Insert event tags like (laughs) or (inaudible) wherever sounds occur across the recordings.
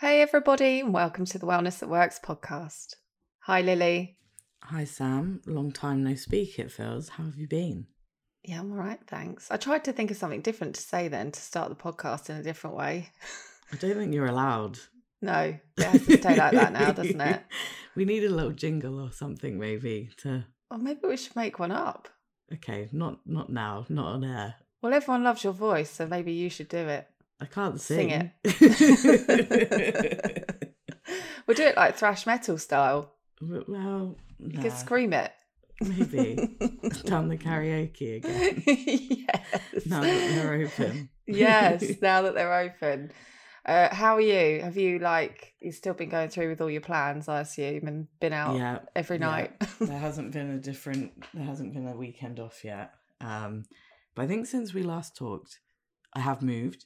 Hey, everybody, and welcome to the Wellness That Works podcast. Hi, Lily. Hi, Sam. Long time no speak, it feels. How have you been? Yeah, I'm all right, thanks. I tried to think of something different to say then to start the podcast in a different way. I don't think you're allowed. No, it has to stay like that now, doesn't it? (laughs) We need a little jingle or something, maybe. To Or maybe we should make one up. okay, not not now, not on air. Well, everyone loves your voice, so maybe you should do it. I can't Sing sing. it. We'll do it like thrash metal style. well, You can scream it. maybe (laughs) down the karaoke again. yes. Now that they're open. yes, (laughs) now that they're open. Uh, how are you? Have you like you've still been going through with all your plans, I assume, and been out yeah, every yeah. night? (laughs) there hasn't been a different there hasn't been a weekend off yet um but i think since we last talked i have moved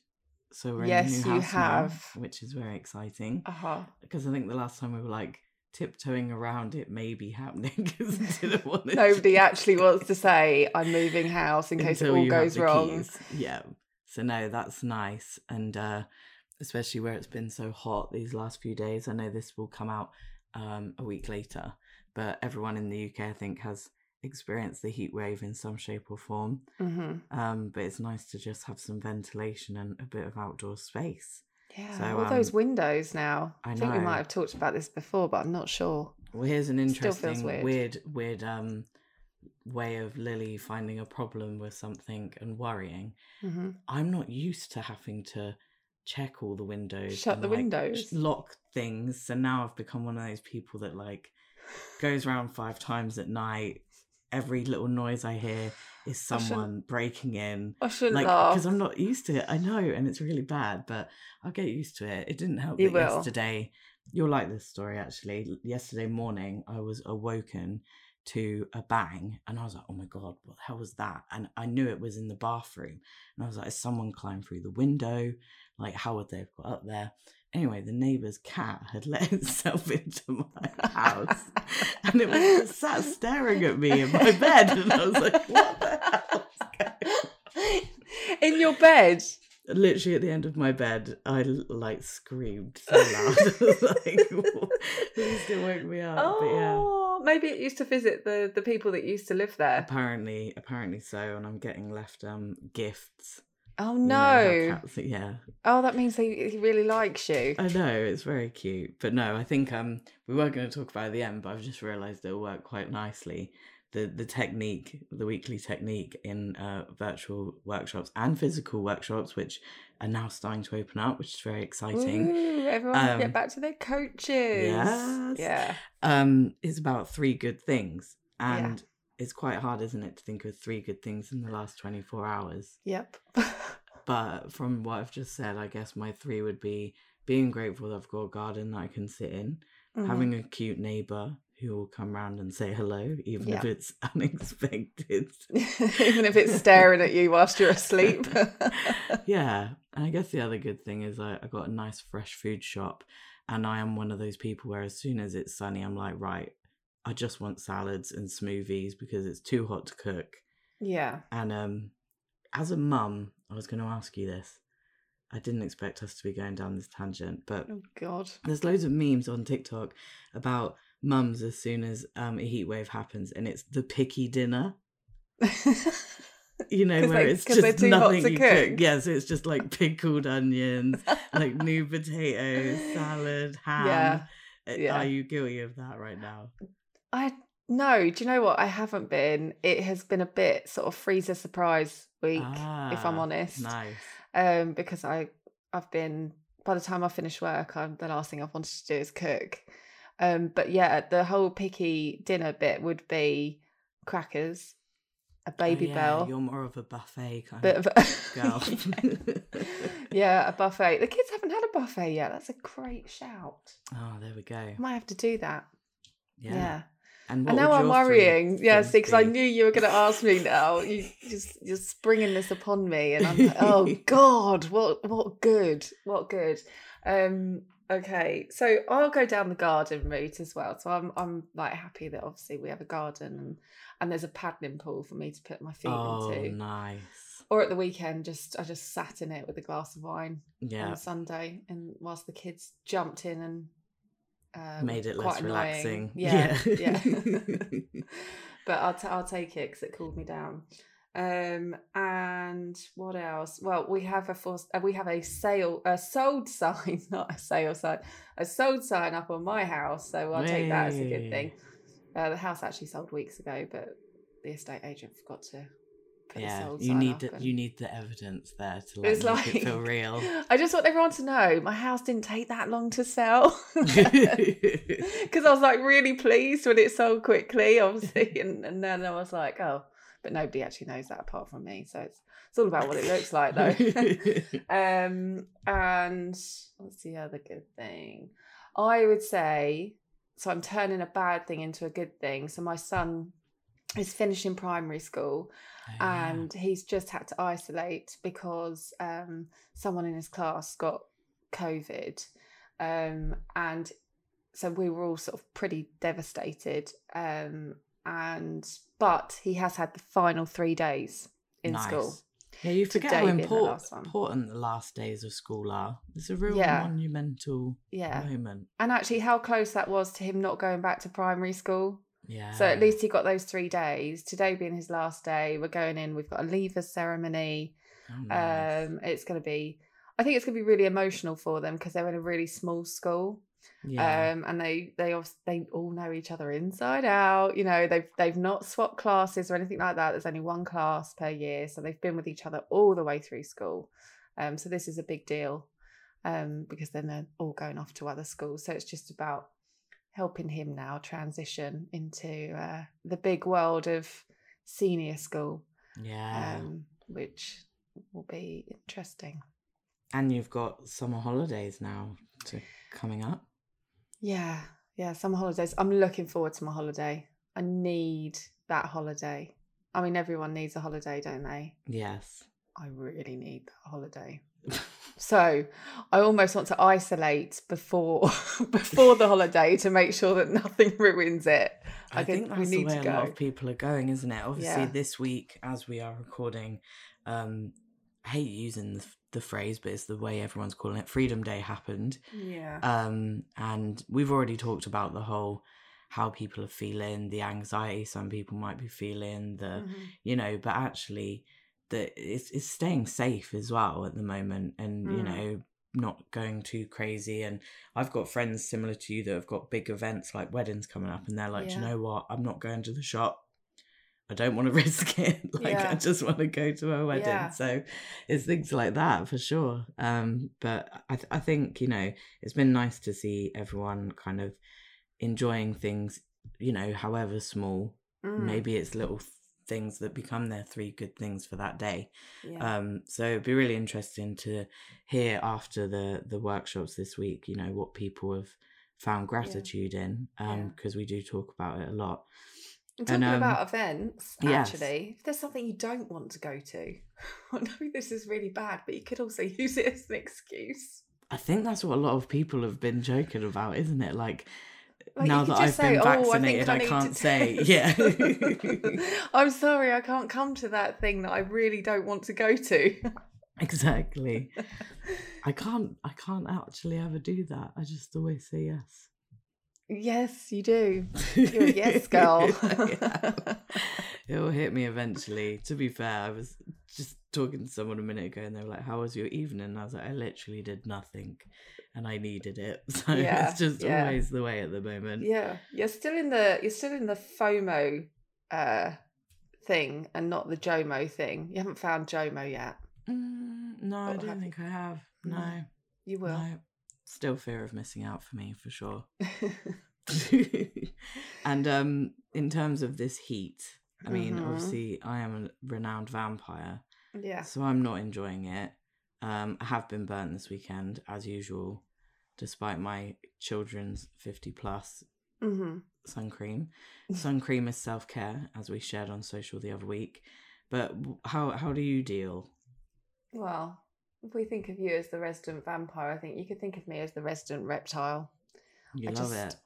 so we're Yes, in a you new house now, have. which is very exciting uh-huh. because i think the last time we were like tiptoeing around it may be happening (laughs) because didn't (laughs) want it Nobody actually wants to say I'm moving house in case it all goes wrong. keys. yeah so no that's nice and uh especially where it's been so hot these last few days i know this will come out um a week later but everyone in the uk i think has experienced the heat wave in some shape or form hmm um but it's nice to just have some ventilation and a bit of outdoor space Yeah, So, all those um, windows now. I think we might have talked about this before, but I'm not sure. well here's an interesting weird. weird weird um way of lily finding a problem with something and worrying hmm I'm not used to having to check all the windows, Shut and, the like, windows. lock things. So now I've become one of those people that like goes around five times at night. Every little noise I hear is someone breaking in. I shouldn't Like, laugh. because I'm not used to it. I know, and it's really bad, but I'll get used to it. It didn't help You that will. yesterday. You'll like this story actually. Yesterday morning, I was awoken to a bang, and I was like, "Oh my god, what the hell was that?" And I knew it was in the bathroom, and I was like, "Has someone climbed through the window? Like, how would they have got up there?" Anyway, the neighbour's cat had let (laughs) itself into my house, (laughs) and it was just sat staring at me in my bed, and I was like, "What the hell?" is going on?" in your bed. literally at the end of my bed, I like screamed so loud. (laughs) I was like, please don't wake me up. But yeah, Oh, maybe it used to visit the the people that used to live there. apparently, apparently so. And I'm getting left um gifts. Oh You know no! cats- yeah, Oh, that means he, he really likes you. I know it's very cute. But no, I think um we were going to talk about it at the end, but I've just realised it'll work quite nicely. The the technique, the weekly technique in uh, virtual workshops and physical workshops, which are now starting to open up, which is very exciting. Ooh, everyone Um, get back to their coaches. yes. Yeah. um is about three good things and it's quite hard isn't it to think of three good things in the last 24 hours Yep. (laughs) but from what i've just said i guess my three would be being grateful that i've got a garden that i can sit in Mhm. having a cute neighbor who will come round and say hello even if it's (laughs) unexpected (laughs) Even if it's staring at you whilst you're asleep. yeah and i guess the other good thing is I, I got a nice fresh food shop and i am one of those people where as soon as it's sunny i'm like right i just want salads and smoothies because it's too hot to cook yeah. and um as a mum i was going to ask you this i didn't expect us to be going down this tangent but Oh God. there's loads of memes on tiktok about mums as soon as um, a heat wave happens and it's the picky dinner you know, (laughs) where they- it's just nothing to you cook cook. yeah so it's just like (laughs) pickled onions like new potatoes salad ham Yeah, yeah. are you guilty of that right now I no. Do you know what? I haven't been. It has been a bit sort of freezer surprise week, if I'm Ah, honest. nice Um, because I I've been by the time I finish work, I'm the last thing I've wanted to do is cook. Um, but yeah, the whole picky dinner bit would be crackers, a Oh, baby yeah, bell, you're more of a buffet kind bit of girl (laughs) (laughs) yeah, a buffet. The kids haven't had a buffet yet. That's a great shout. oh there we go Might have to do that. yeah, Yeah. And, And now I'm worrying. Yeah, see, because I knew you were going to ask me now. You just you're springing this upon me, and I'm like, oh (laughs) God, what what good, what good. Um, okay, so I'll go down the garden route as well. So I'm I'm like happy that obviously we have a garden and and there's a paddling pool for me to put my feet Oh, into. nice. or at the weekend, just I just sat in it with a glass of wine Yeah. on Sunday, and whilst the kids jumped in and uh, Made it quite less annoying. relaxing. Yeah, yeah. (laughs) (laughs) but I'll t- I'll take it because it cooled me down. Um, and what else? Well, we have a force, uh, we have a sale, a sold sign, (laughs) not a sale sign, a sold sign up on my house. So I'll take that as a good thing. Uh, the house actually sold weeks ago, but the estate agent forgot to put yeah, you need the, you need the evidence there to like, make it feel real. (laughs) I just want everyone to know my house didn't take that long to sell (laughs) (laughs) because I was like really pleased when it sold quickly, obviously, and, and then I was like, oh, but nobody actually knows that apart from me, so it's it's all about what it looks like though. um, and what's the other good thing? I would say so. I'm turning a bad thing into a good thing. So my son is finishing primary school Oh, yeah. and he's just had to isolate because um, someone in his class got COVID, um, and so we were all sort of pretty devastated. Um, and but he has had the final three days in school. Yeah, you forget how Today the important, important the last days of school are. It's a real Yeah. monumental Yeah, moment. and actually, how close that was to him not going back to primary school. Yeah. So at least he got those three days. Today being his last day, we're going in. We've got a leavers ceremony. Oh, nice. Um, it's going to be, I think it's going to be really emotional for them because they're in a really small school. yeah. Um, and they they they all know each other inside out. You know, they've they've not swapped classes or anything like that. There's only one class per year, so they've been with each other all the way through school. Um, so this is a big deal, um, because then they're all going off to other schools. So it's just about helping him now transition into uh, the big world of senior school, yeah. um, which will be interesting. and you've got summer holidays now to coming up. Yeah, yeah, summer holidays. I'm looking forward to my holiday. I need that holiday. I mean, everyone needs a holiday, don't they? Yes. I really need that holiday. So I almost want to isolate before (laughs) before the holiday to make sure that nothing (laughs) ruins it. I, I think think we that's need the way a lot of people are going, isn't it? Obviously, Yeah. this week, as we are recording, um, I hate using the, the phrase, but it's the way everyone's calling it. Freedom Day happened, Yeah. um, and we've already talked about the whole how people are feeling, the anxiety some people might be feeling, the Mhm. you know, but actually, the it's it's staying safe as well at the moment, and you Mm. know, not going too crazy. And I've got friends similar to you that have got big events like weddings coming up, and they're like, "Do you know what? I'm not going to the shop. I don't want to (laughs) risk it. like, I just want to go to a wedding." Yeah. So it's things like that for sure. Um, but I th- I think you know it's been nice to see everyone kind of enjoying things. You know, however small Mm, maybe it's little things that become their three good things for that day yeah. um so it'd be really interesting to hear after the the workshops this week you know what people have found gratitude in um Yeah. because we do talk about it a lot And Talking um, about events, yes. actually, if there's something you don't want to go to, (laughs) I know this is really bad, but you could also (laughs) use it as an excuse. i think that's what a lot of people have been joking about isn't it like, Like, now that i've say, been "Oh, I vaccinated i, I can't say (laughs) yeah (laughs) I'm sorry, I can't come to that thing that I really don't want to go to. exactly (laughs) i can't i can't actually ever do that i just always say yes yes, you do. You're a yes girl. Yeah. it will hit me eventually. To be fair, I was just talking to someone a minute ago and they were like, How was your evening? And I was like, I literally did nothing and I needed it. (laughs) So Yeah, it's just yeah. always the way at the moment. yeah, you're still in the you're still in the FOMO uh, thing and not the JOMO thing. You haven't found JOMO yet. Mm, no, I don't have think I have. No. No. You will. No. Still fear of missing out for me for sure. (laughs) (laughs) and um in terms of this heat, I mean, Mhm. obviously I am a renowned vampire. Yeah. So I'm not enjoying it. Um, I have been burnt this weekend, as usual, despite my children's 50 plus hmm sun cream. (laughs) Sun cream is self care, as we shared on social the other week. But how how do you deal? Well, if we think of you as the resident vampire, I think you could think of me as the resident reptile. You I love just- it.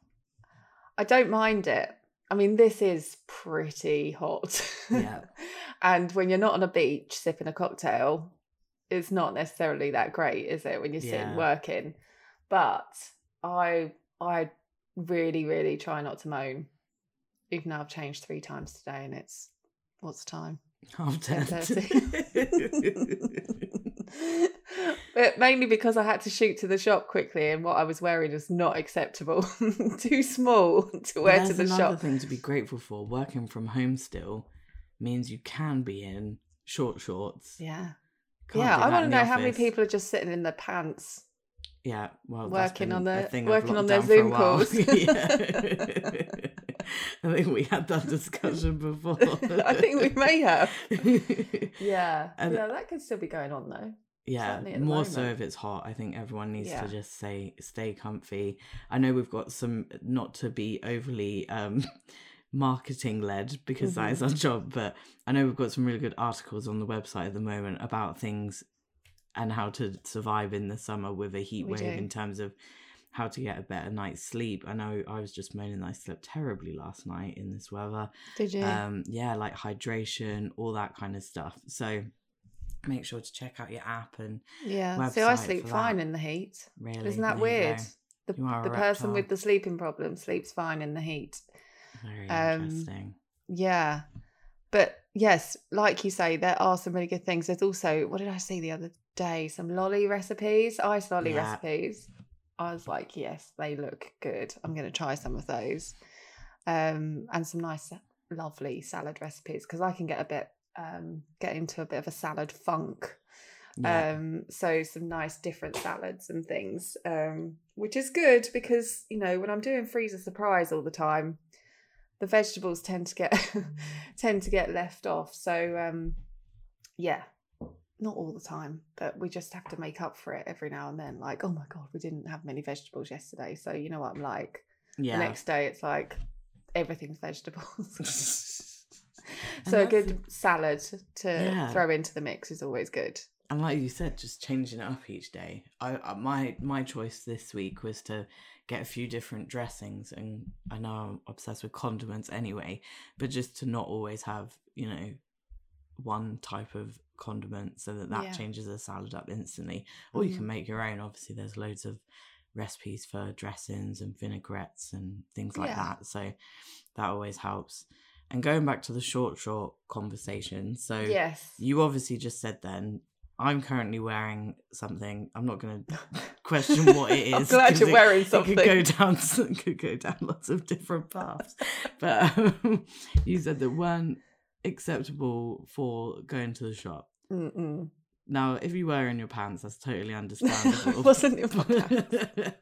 I don't mind it. I mean, this is pretty hot. Yeah. (laughs) (laughs) And when you're not on a beach sipping a cocktail, it's not necessarily that great, is it? When you're sitting Yeah. working. But I I really, really try not to moan. Even though I've changed three times today and it's what's the time? Half ten. 10:30. (laughs) but mainly because I had to shoot to the shop quickly and what I was wearing was not acceptable. (laughs) Too small (laughs) to wear to There's the another shop. thing to be grateful for. Working from home still means you can be in short shorts. Yeah. Can't yeah, I want to know the how many people are just sitting in their pants. Yeah, well, working on their- working on their Zoom for a while. calls. (laughs) (laughs) I think we had that discussion before. (laughs) I think we may have. Yeah. And- yeah, that could still be going on though. yeah, more so if it's hot. I think everyone needs Yeah. to just say stay comfy. I know we've got some not to be overly um marketing led because that is Mm-hmm. our job, but I know we've got some really good articles on the website at the moment about things and how to survive in the summer with a heat We wave do. in terms of how to get a better night's sleep. I know I was just moaning that I slept terribly last night in this weather. Did you? Um, yeah, like hydration, all that kind of stuff. So make sure to check out your app and yeah. See, I sleep fine in the heat. really. Isn't that there weird? The, You are a the person with the sleeping problem sleeps fine in the heat. Very Um, interesting. Yeah. But yes, like you say, there are some really good things. There's also, what did I see the other day? Some lolly recipes, ice lolly Yeah. recipes. I was like, yes, they look good. I'm going to try some of those. Um, and some nice, lovely salad recipes because I can get a bit, um, get into a bit of a salad funk. Yeah. Um, so some nice different salads and things, um, which is good because you know when I'm doing freezer surprise all the time, the vegetables tend to get (laughs) tend to get left off. So um, yeah, not all the time, but we just have to make up for it every now and then. Like, oh my god, we didn't have many vegetables yesterday, so you know what I'm like. yeah. The next day, it's like everything's vegetables. (laughs) (laughs) So a good salad to Yeah. throw into the mix is always good. and like you said, just changing it up each day. I, I my my choice this week was to get a few different dressings, and I know I'm obsessed with condiments anyway, but just to not always have you know one type of condiment, so that that Yeah. changes the salad up instantly. Or you Mhm. can make your own. Obviously, there's loads of recipes for dressings and vinaigrettes and things like Yeah. that. So that always helps. And going back to the short, short conversation, so Yes. you obviously just said then I'm currently wearing something. I'm not going (laughs) to question what it (laughs) is. I'm glad you're it- wearing It could go something. down. (laughs) It could go down lots of different paths. but um, you said that weren't acceptable for going to the shop. Mm-mm. Now, if you were in your pants, that's totally understandable. Wasn't my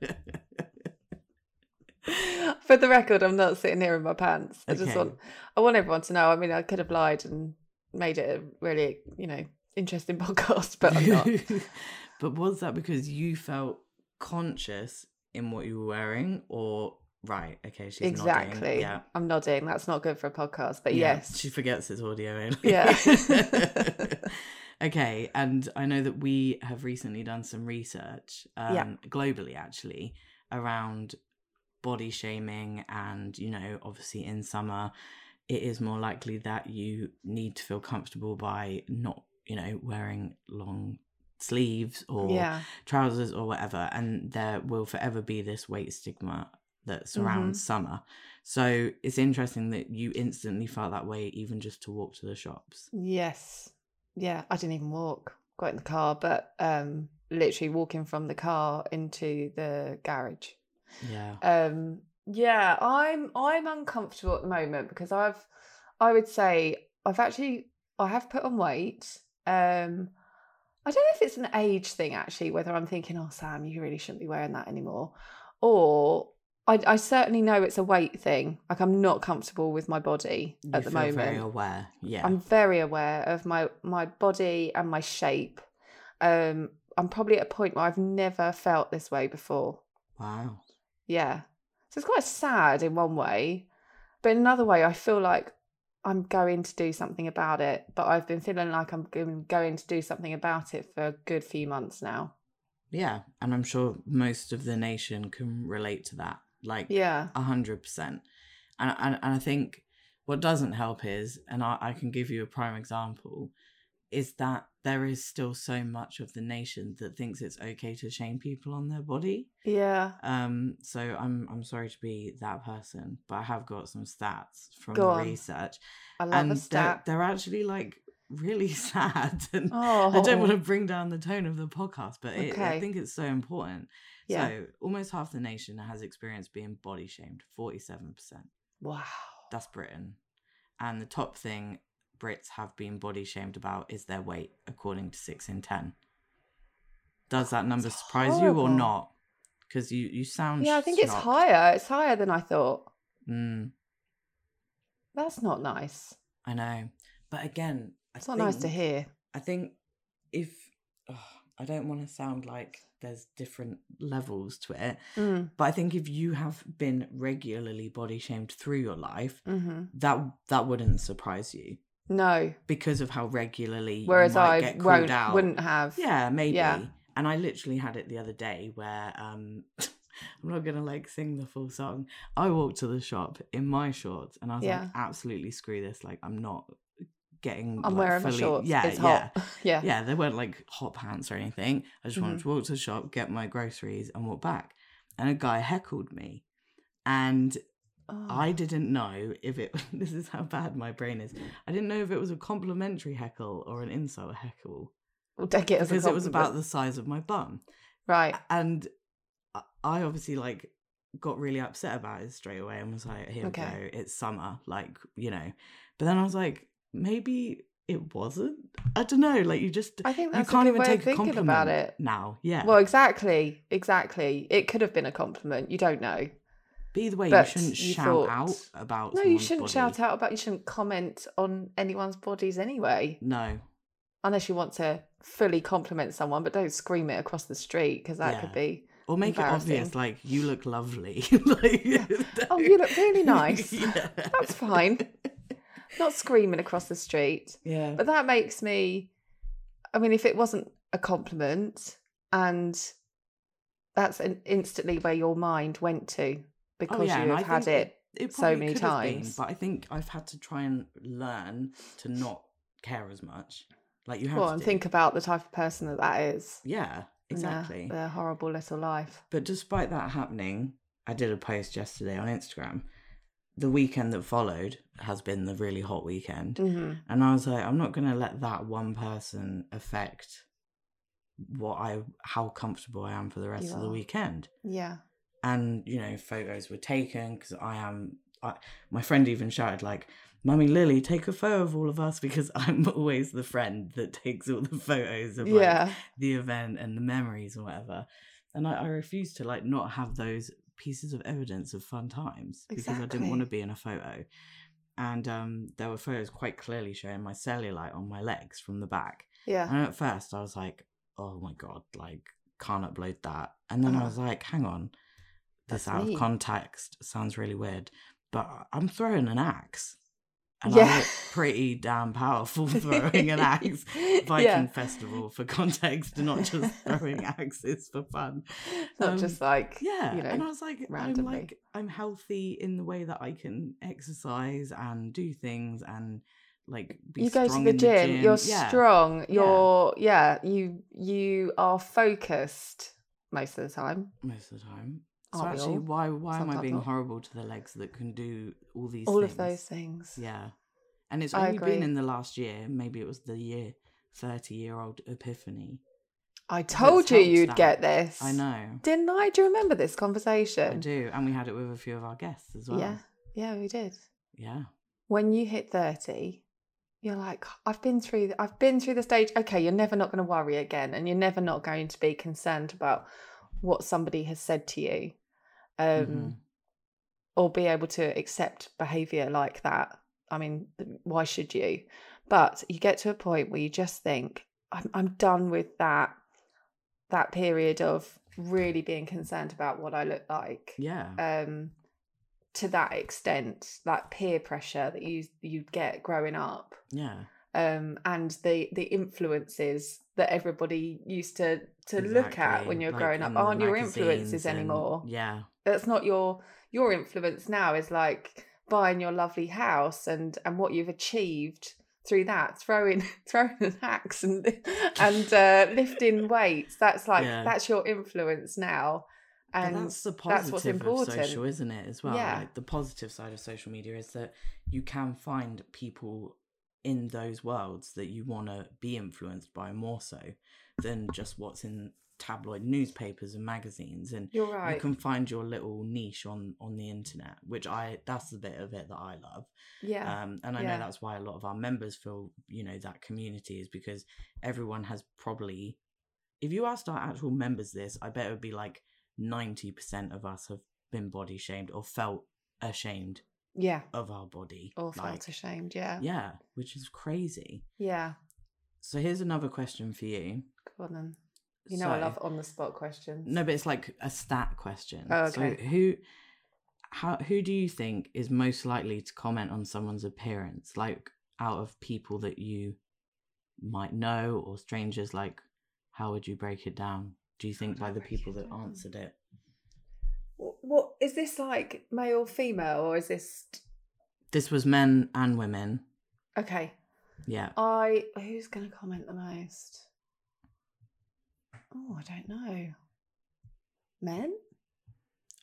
For the record, I'm not sitting here in my pants. I just want I want everyone to know. I mean, I could have lied and made it really, you know, interesting (laughs) podcast, but I'm not. (laughs) but was that because you felt conscious in what you were wearing, or right? Okay, she's nodding. exactly. Yeah, I'm nodding. That's not good for a podcast, but yeah, yes. she forgets it's audio only. (laughs) Yeah. okay, and I know that we have recently done some research, um, Yeah. globally actually, around body shaming, and you know, obviously in summer, it is more likely that you need to feel comfortable by not, you know, wearing long sleeves or yeah. trousers or whatever, and there will forever be this weight stigma that surrounds Mm-hmm. summer. So it's interesting that you instantly felt that way, even just to walk to the shops. Yes. Yeah. I didn't even walk. Got in the car, but um literally walking from the car into the garage. Yeah, Um yeah, I'm I'm uncomfortable at the moment because I've I would say I've actually I have put on weight. Um I don't know if it's an age thing actually, whether I'm thinking, oh Sam, you really shouldn't be wearing that anymore. Or I, I certainly know it's a weight thing. Like I'm not comfortable with my body you at the moment. very aware. Yeah, I'm very aware of my my body and my shape. Um, I'm probably at a point where I've never felt this way before. wow. Yeah, so it's quite sad in one way, but in another way, I feel like I'm going to do something about it. But I've been feeling like I'm going to do something about it for a good few months now. Yeah, and I'm sure most of the nation can relate to that. Like, Yeah, a hundred percent. And and and I think what doesn't help is, and I, I can give you a prime example, is that there is still so much of the nation that thinks it's okay to shame people on their body. Yeah. Um, so I'm I'm sorry to be that person, but I have got some stats from Go the on. research, I love and a they're, stat. they're actually like really (laughs) sad. And Oh, I don't want to bring down the tone of the podcast, but it, I think it's so important. Yeah. So almost half the nation has experienced being body shamed. Forty-seven percent. Wow. That's Britain. And the top thing Brits have been body shamed about is their weight, according to six in ten. Does that number That's surprise you or not? Because you you sound Yeah, I think it's higher. It's higher than I thought. Mm, That's not nice. I know, but again, I It's not nice to hear. I think if oh, I don't want to sound like there's different levels to it, Mm, but I think if you have been regularly body shamed through your life, hmm that that wouldn't surprise you No. because of how regularly Whereas you might I won't, out. wouldn't have. Yeah, maybe. Yeah. And I literally had it the other day where um (laughs) I'm not gonna like sing the full song. I walked to the shop in my shorts and I was Yeah. like, absolutely screw this. Like I'm not getting I'm like, wearing my fully- shorts. Yeah, it's yeah. hot. (laughs) yeah. Yeah, they weren't like hot pants or anything. I just wanted Mhm. to walk to the shop, get my groceries, and walk back. And a guy heckled me. And Oh. I didn't know if it (laughs) this is how bad my brain is. I didn't know if it was a complimentary heckle or an insult heckle. We'll take it as a Because it was about the size of my bum. right. And I- obviously like got really upset about it straight away and was like, here Okay. we go, it's summer, like, you know. But then I was like, maybe it wasn't. I don't know, like you just I think you can't even take a compliment about it. now. Yeah. Well, exactly, exactly. It could have been a compliment. You don't know. But either way, but you shouldn't you shout thought- out about No, you shouldn't body. shout out about. You shouldn't comment on anyone's bodies anyway, No. unless you want to fully compliment someone. But don't scream it across the street because that could be. Or make it obvious, like you look lovely. like, (laughs) (laughs) Oh, you look really (laughs) nice. Yeah. That's fine. Not screaming across the street. Yeah. But that makes me. I mean, if it wasn't a compliment, and that's an instantly where your mind went to because oh, yeah, you've had it. it so many have been, times. but I think I've had to try and learn to not care as much. Like you have Well, to and do. think about the type of person that that is. Yeah, in their- exactly. Their, horrible little life. But despite that happening, I did a post yesterday on Instagram. The weekend that followed has been the really hot weekend. hmm And I was like, I'm not going to let that one person affect what I, how comfortable I am for the rest You of the weekend. Yeah. And, you know, photos were taken because I am, I, my friend even shouted, like, Mummy Lily, take a photo of all of us (laughs) because I'm always the friend that takes all the photos of like, yeah. the event and the memories and whatever. And I, I refuse to like not have those pieces of evidence of fun times because I didn't want to be in a photo. And um, there were photos quite clearly showing my cellulite on my legs from the back. Yeah. And at first I was like, oh my God, like, can't upload that. And then I Uh-huh. was like, hang on, this That's out me. of context sounds really weird, but I'm throwing an axe. And Yeah. I look (laughs) pretty damn powerful (laughs) throwing an axe. Viking Yeah. festival for context, not just (laughs) throwing axes for fun. Not Um, just like, Yeah, you know, and I was like, I'm randomly. like, I'm healthy in the way that I can exercise and do things and like be you go to the in gym, you're Yeah, strong, you're, yeah, you, you are focused most of the time. most of the time. So Aren't actually, all? why why am I being horrible to the legs that can do all these All things? of those things. Yeah, and it's only been in the last year. Maybe it was the year thirty year old epiphany. I told you you'd that. get this. I know. Didn't I? Do you remember this conversation? I do, and we had it with a few of our guests as well. Yeah. Yeah, we did. yeah, When you hit 30, you're like, I've been through th- I've been through the stage. Okay, you're never not going to worry again and you're never not going to be concerned about what somebody has said to you. Um Mhm. or be able to accept behavior like that. I mean, why should you? But you get to a point where you just think, I'm, I'm done with that that period of really being concerned about what I look like. yeah, Um, to that extent, that peer pressure that you you get growing up, yeah. um, and the the influences that everybody used to to look at when you're like growing up aren't your influences and- anymore Yeah, that's not your your influence now is like buying your lovely house and and what you've achieved through that throwing (laughs) throwing an axe and and uh, lifting (laughs) weights that's like Yeah. that's your influence now But and that's the that's what's positive of important. social, isn't it? As well, Yeah. like the positive side of social media is that you can find people in those worlds that you want to be influenced by more so than just what's in tabloid newspapers and magazines and you're right you can find your little niche on on the internet which i that's the bit of it that i love yeah um, and I yeah. know that's why a lot of our members feel, you know, that community is because everyone has probably, if you asked our actual members this, I bet it would be like 90% of us have been body shamed or felt ashamed yeah of our body. or felt ashamed yeah Yeah, which is crazy. yeah So here's another question for you. go on then you know i love on the spot questions No, but it's like a stat question. Oh, So okay. who how who do you think is most likely to comment on someone's appearance? Like out of people that you might know or strangers, like how would you break it down? Do you think by I the people that down? answered it? what, what is this like male female or is this This was men and women. okay Yeah. I who's going to comment the most? Oh, I don't know. Men?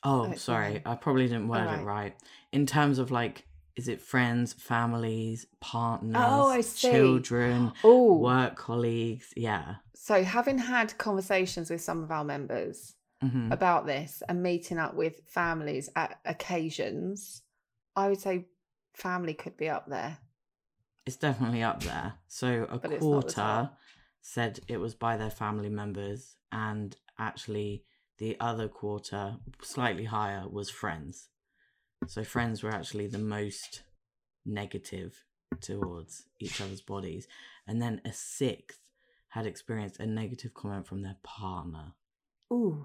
Oh, it's sorry. women. I probably didn't word Alright. it right. In terms of like is it friends, families, partners, Oh, children, (gasps) Oh, work colleagues? Yeah. so having had conversations with some of our members hmm about this and meeting up with families at occasions, I would say family could be up there. It's definitely up there. So a But quarter. Said it was by their family members, and actually the other quarter, slightly higher, was friends. So friends were actually the most negative towards each other's bodies, and then a sixth had experienced a negative comment from their partner. Ooh,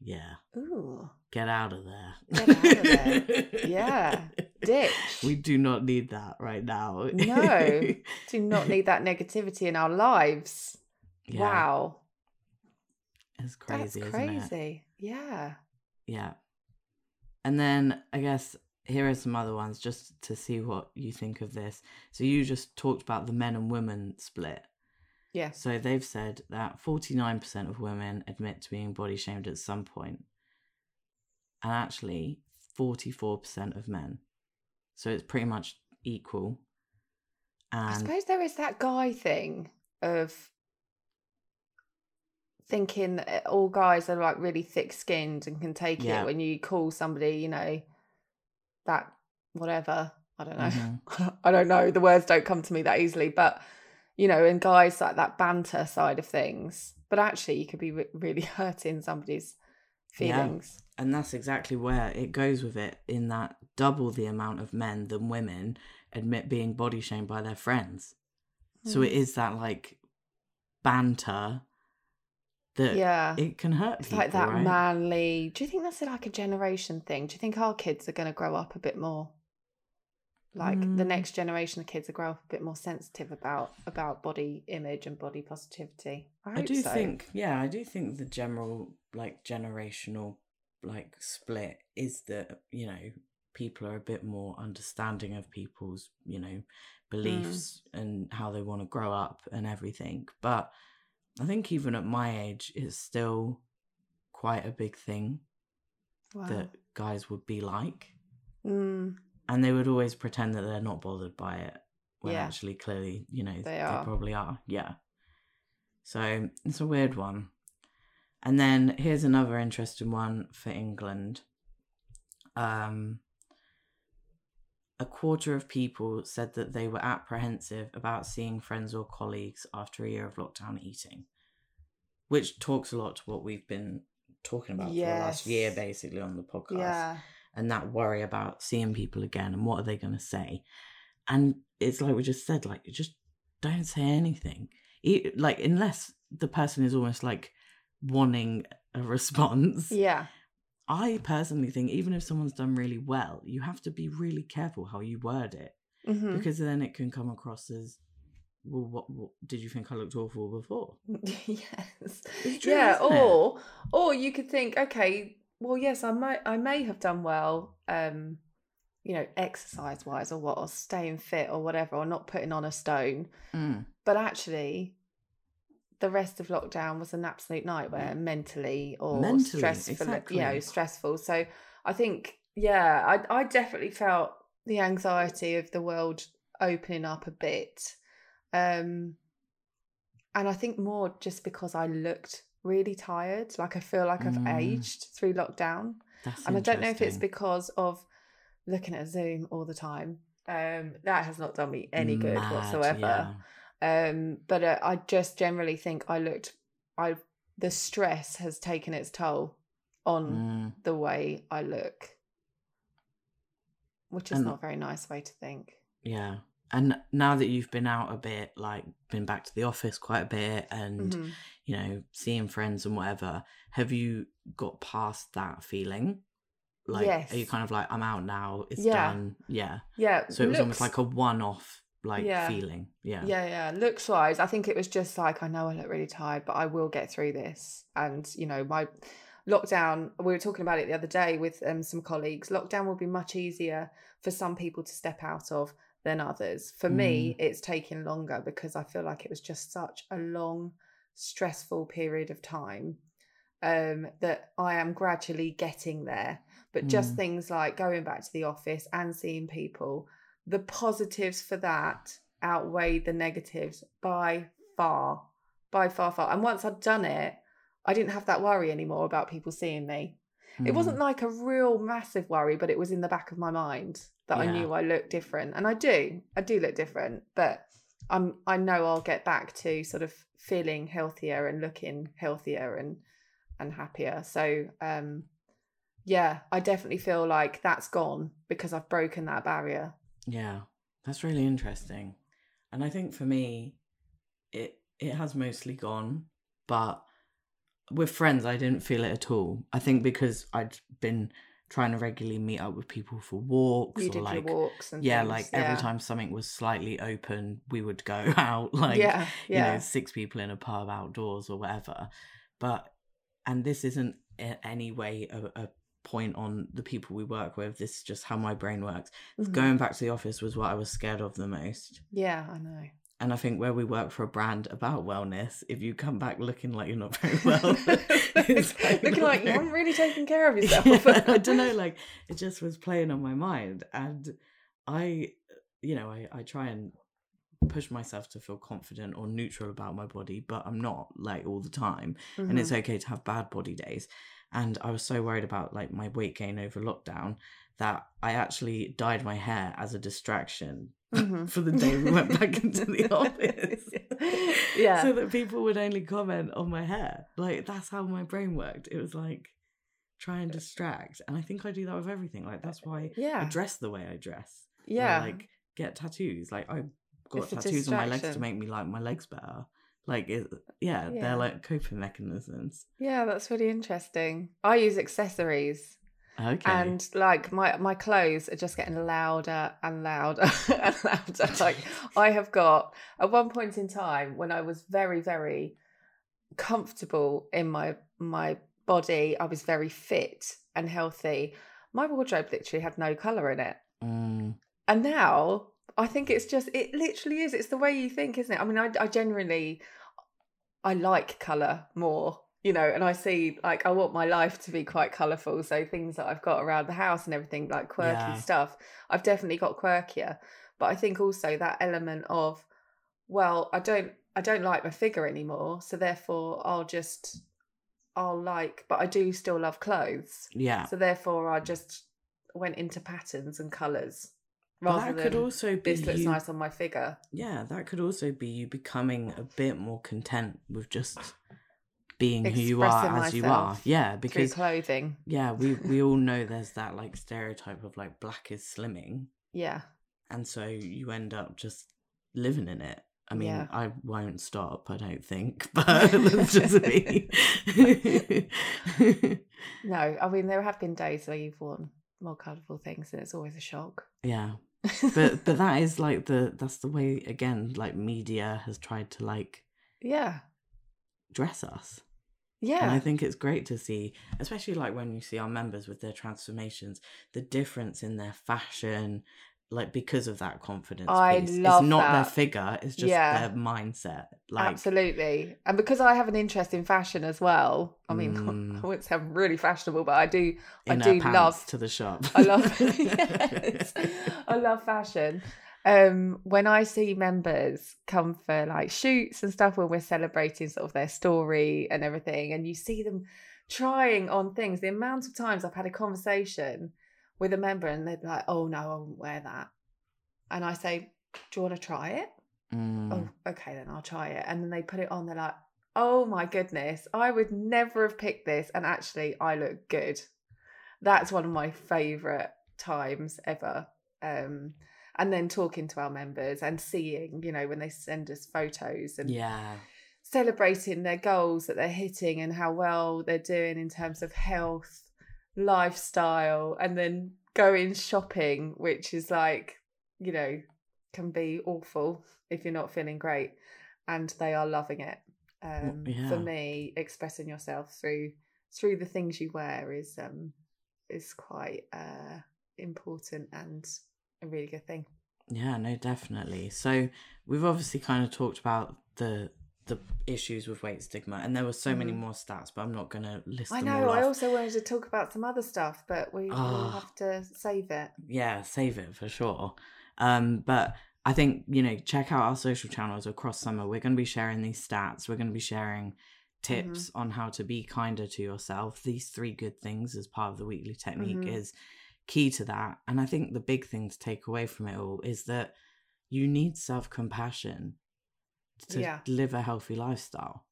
Yeah, ooh, get out of there. Get out of there. (laughs) Yeah. Ditch. We do not need that right now. No. (laughs) Do not need that negativity in our lives. Yeah, Wow, It's crazy, that's isn't it? crazy. Yeah. Yeah. And then I guess here are some other ones just to see what you think of this. So you just talked about the men and women split. Yeah. So they've said that 49% of women admit to being body shamed at some point, and actually 44% of men. So it's pretty much equal. I suppose there is that guy thing of thinking that all guys are like really thick skinned and can take Yeah. it when you call somebody, you know, that whatever. I don't know. Mhm. (laughs) I don't know. The words don't come to me that easily, but you know, and guys like that banter side of things. But actually, you could be re- really (laughs) hurting somebody's Yeah. feelings. And that's exactly where it goes with it, in that double the amount of men than women admit being body shamed by their friends. So it Mm. that like banter that yeah. it can hurt It's people, like that right? manly. Do you think that's like a generation thing? Do you think our kids are going to grow up a bit more? Like the Mm. next generation of kids are grow up a bit more sensitive about about body image and body positivity. I, I do so. think, yeah, I do think the general like generational like split is that you know people are a bit more understanding of people's you know beliefs and how they want to grow up and everything. But I think even at my age, it's still quite a big thing Wow. that guys would be like, Mm, and they would always pretend that they're not bothered by it when Yeah. actually clearly you know They they, are. probably are yeah so it's a weird one and then here's another interesting one for england um a quarter of people said that they were apprehensive about seeing friends or colleagues after a year of lockdown eating which talks a lot to what we've been talking about for the last year basically on the podcast yeah. and that worry about seeing people again and what are they going to say and it's like we just said like just don't say anything like unless the person is almost like wanting a response Yeah. I personally think even if someone's done really well you have to be really careful how you word it Mhm. because then it can come across as well what, what did you think i looked awful before (laughs) yes. It's true, yeah. isn't it? Or or you could think, okay, well, yes, I might I may have done well, um, you know, exercise wise or what, or staying fit or whatever, or not putting on a stone. Mm. But actually, the rest of lockdown was an absolute nightmare mentally or Mentally, stressful. You know, stressful. So I think, yeah, I I definitely felt the anxiety of the world opening up a bit. Um, and I think more just because I looked really tired. Like I feel like I've Mm. aged through lockdown. That's And I don't know if it's because of looking at Zoom all the time. Um, that has not done me any good Mad, whatsoever. yeah. Um, but uh, I just generally think I looked. I the stress has taken its toll on Mm. the way I look, which is And- not a very nice way to think. Yeah. And now that you've been out a bit, like been back to the office quite a bit and, Mhm. you know, seeing friends and whatever, have you got past that feeling? Like, are you kind of like, I'm out now, it's Yeah. done? Yeah. Yeah. So it was almost like a one off, like, Yeah. feeling. Yeah. Yeah, yeah. Looks wise, I think it was just like I know I look really tired, but I will get through this. And you know, my lockdown. We were talking about it the other day with um, some colleagues. Lockdown will be much easier for some people to step out of than others. For me, Mm. it's taking longer because I feel like it was just such a long, stressful period of time um, that I am gradually getting there. But just Mm. things like going back to the office and seeing people, the positives for that outweighed the negatives by far, by far, far. And once I'd done it, I didn't have that worry anymore about people seeing me. It wasn't Mm. like a real massive worry, but it was in the back of my mind that I knew I looked different. And I do. I do look different, but I'm I know I'll get back to sort of feeling healthier and looking healthier and and happier. So um yeah, I definitely feel like that's gone because I've broken that barrier. Yeah, that's really interesting. And I think for me, it it has mostly gone, but with friends, I didn't feel it at all. I think because I'd been trying to regularly meet up with people for walks You or like walks and yeah, things, like every time something was slightly open, we would go (laughs) out like yeah, you yeah. know six people in a pub outdoors or whatever. But and this isn't in any way a, a point on the people we work with. This is just how my brain works. Mhm. Going back to the office was what I was scared of the most. Yeah, I know. And I think where we work for a brand about wellness, if you come back looking like you're not very well, (laughs) it's (laughs) Looking like you haven't (laughs) really taken care of yourself. Yeah, I don't know, like it just was playing on my mind. And I, you know, I, I try and push myself to feel confident or neutral about my body, but I'm not like all the time. And it's Mhm. okay to have bad body days. And I was so worried about like my weight gain over lockdown that I actually dyed my hair as a distraction Mhm. (laughs) for the day we went back into the (laughs) office. Yeah. So that people would only comment on my hair. Like that's how my brain worked. It was like try and distract. And I think I do that with everything. Like that's why I dress the way I dress. Yeah. like get tattoos. Like I got It's tattoos on my legs to make me like my legs better. Like it, yeah, Yeah. they're like coping mechanisms. yeah, that's really interesting. I use accessories. Okay. And like my my clothes are just getting louder and louder (laughs) and louder. (laughs) Like I have got at one point in time when I was very very comfortable in my my body, I was very fit and healthy. My wardrobe literally had no color in it, Mm, and now I think it's just it literally is. It's the way you think, isn't it? I mean, I I genuinely I like color more, you know, and I see like I want my life to be quite colorful. So things that I've got around the house and everything, like quirky Yeah. stuff, I've definitely got quirkier. But I think also that element of, well, I don't I don't like my figure anymore, so therefore I'll just I'll like, but I do still love clothes. yeah. So therefore I just went into patterns and colours rather that could also be this looks you, nice on my figure. Yeah, that could also be you becoming a bit more content with just being who you are as you are. Yeah, because clothing. yeah, we we all (laughs) know there's that like stereotype of like black is slimming, Yeah. and so you end up just living in it. I mean, Yeah. I won't stop. I don't think, (laughs) (laughs) but that's just me. No, I mean there have been days where you've worn more colourful things and it's always a shock. yeah, but (laughs) but that is like the that's the way again. Like media has tried to like yeah. dress us. Yeah. And I think it's great to see, especially like when you see our members with their transformations, the difference in their fashion, like because of that confidence. I piece. love It's not their figure; it's just Yeah. their mindset. Like, Absolutely. And because I have an interest in fashion as well, I mean, (laughs) Mm. I wouldn't say I'm really fashionable, but I do, I do love to the shop. I love (laughs) (laughs) yes, I love fashion. Um, when I see members come for like shoots and stuff when we're celebrating sort of their story and everything, and you see them trying on things, the amount of times I've had a conversation with a member and they'd be like, "Oh no, I won't wear that," and I say, "Do you want to try it?" Mm. Oh, okay, then I'll try it. And then they put it on. They're like, "Oh my goodness, I would never have picked this, and actually, I look good." That's one of my favorite times ever. Um, and then talking to our members and seeing, you know, when they send us photos and yeah, celebrating their goals that they're hitting and how well they're doing in terms of health, lifestyle, and then going shopping, which is like, you know, can be awful if you're not feeling great. And they are loving it. Um, yeah. For me, expressing yourself through through the things you wear is um is quite uh important and a really good thing. yeah, no, definitely. So we've obviously kind of talked about the the issues with weight stigma, and there were so many Mhm. more stats, but I'm not going to list I them know. all I off. also wanted to talk about some other stuff, but we will Ah. have to save it. yeah, save it for sure. Um, but I think you know, check out our social channels across summer. We're going to be sharing these stats. We're going to be sharing tips on how to be kinder to yourself. These three good things as part of the weekly technique Mhm. is key to that. And I think the big thing to take away from it all is that you need self compassion to Yeah. live a healthy lifestyle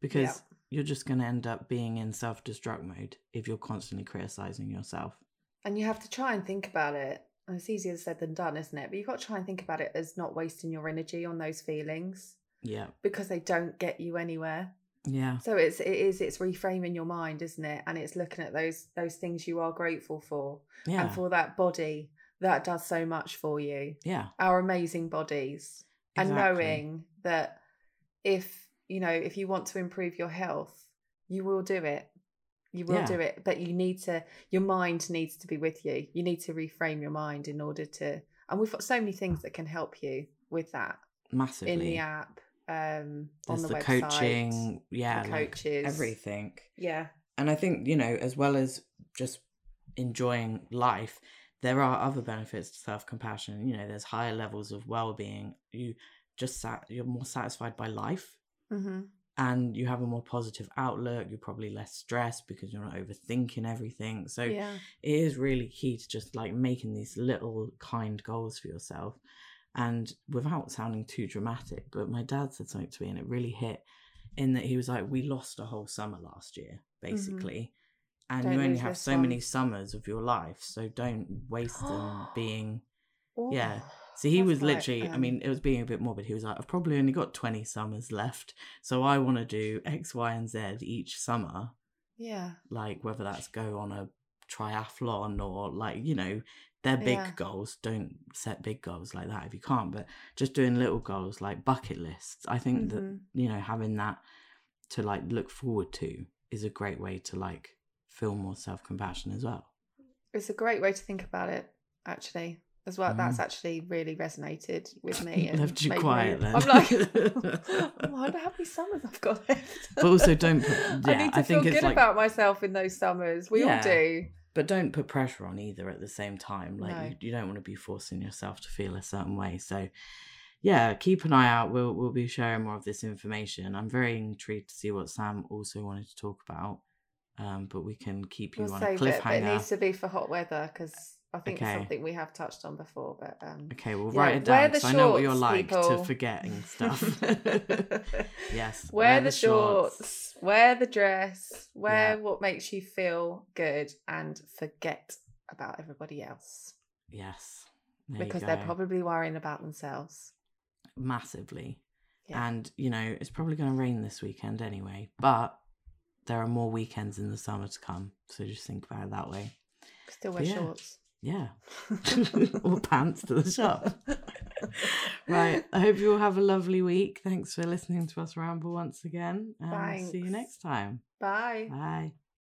because Yeah. you're just going to end up being in self destruct mode if you're constantly criticizing yourself. And you have to try and think about it. And it's easier said than done, isn't it? But you've got to try and think about it as not wasting your energy on those feelings Yeah. because they don't get you anywhere. Yeah. So it's it is it's reframing your mind, isn't it? And it's looking at those those things you are grateful for Yeah. and for that body that does so much for you. yeah. Our amazing bodies. And knowing that if you know, if you want to improve your health, you will do it. You will Yeah. do it. But you need to your mind needs to be with you. You need to reframe your mind in order to and we've got so many things that can help you with that Massively. in the app, um, on There's the, the, website. coaching, yeah, the like coaches. everything. Yeah. And I think, you know, as well as just enjoying life, there are other benefits to self compassion. You know, there's higher levels of well being. You just sat, you're more satisfied by life Mm-hmm. and you have a more positive outlook. You're probably less stressed because you're not overthinking everything. So Yeah. it is really key to just like making these little kind goals for yourself and without sounding too dramatic but my dad said something to me and it really hit in that he was like we lost a whole summer last year basically and Mm-hmm. Don't you only have so many summers of your life so don't waste (gasps) them being Yeah. Oh, so he was literally i um, mean it was being a bit morbid he was like i've probably only got 20 summers left so i want to do x y and z each summer Yeah. like whether that's go on a triathlon or like you know they're big Yeah. goals don't set big goals like that if you can't but just doing little goals like bucket lists i think that Mhm. you know having that to like look forward to is a great way to like feel more self-compassion as well It's a great way to think about it, actually, as well. That's actually really resonated with me. (laughs) And Mm. Left you made me- quiet then. I'm like, (laughs) I wonder how many summers I've got left. but also don't put, (laughs) I need to i feel think good like about myself in those summers. We Yeah. all do. but don't put pressure on either at the same time like No. you, you don't want to be forcing yourself to feel a certain way so yeah keep an eye out we'll we'll be sharing more of this information i'm very intrigued to see what sam also wanted to talk about um but we can keep you We'll on a save it, but it needs to be for hot weather because I think Okay. it's something we have touched on before. But um, okay we'll write it wear down the because i know what you're shorts, like to forgetting (laughs) stuff (laughs) yes wear, the, shorts, wear the dress, wear Yeah. what makes you feel good, and forget about everybody else yes because they're probably worrying about themselves. massively Yeah. and you know it's probably going to rain this weekend anyway but there are more weekends in the summer to come so just think about it that way Still wear yeah. shorts. yeah (laughs) or pants to the shop (laughs) right. I hope you all have a lovely week. Thanks for listening to us ramble once again. And see you next time. Bye. Bye.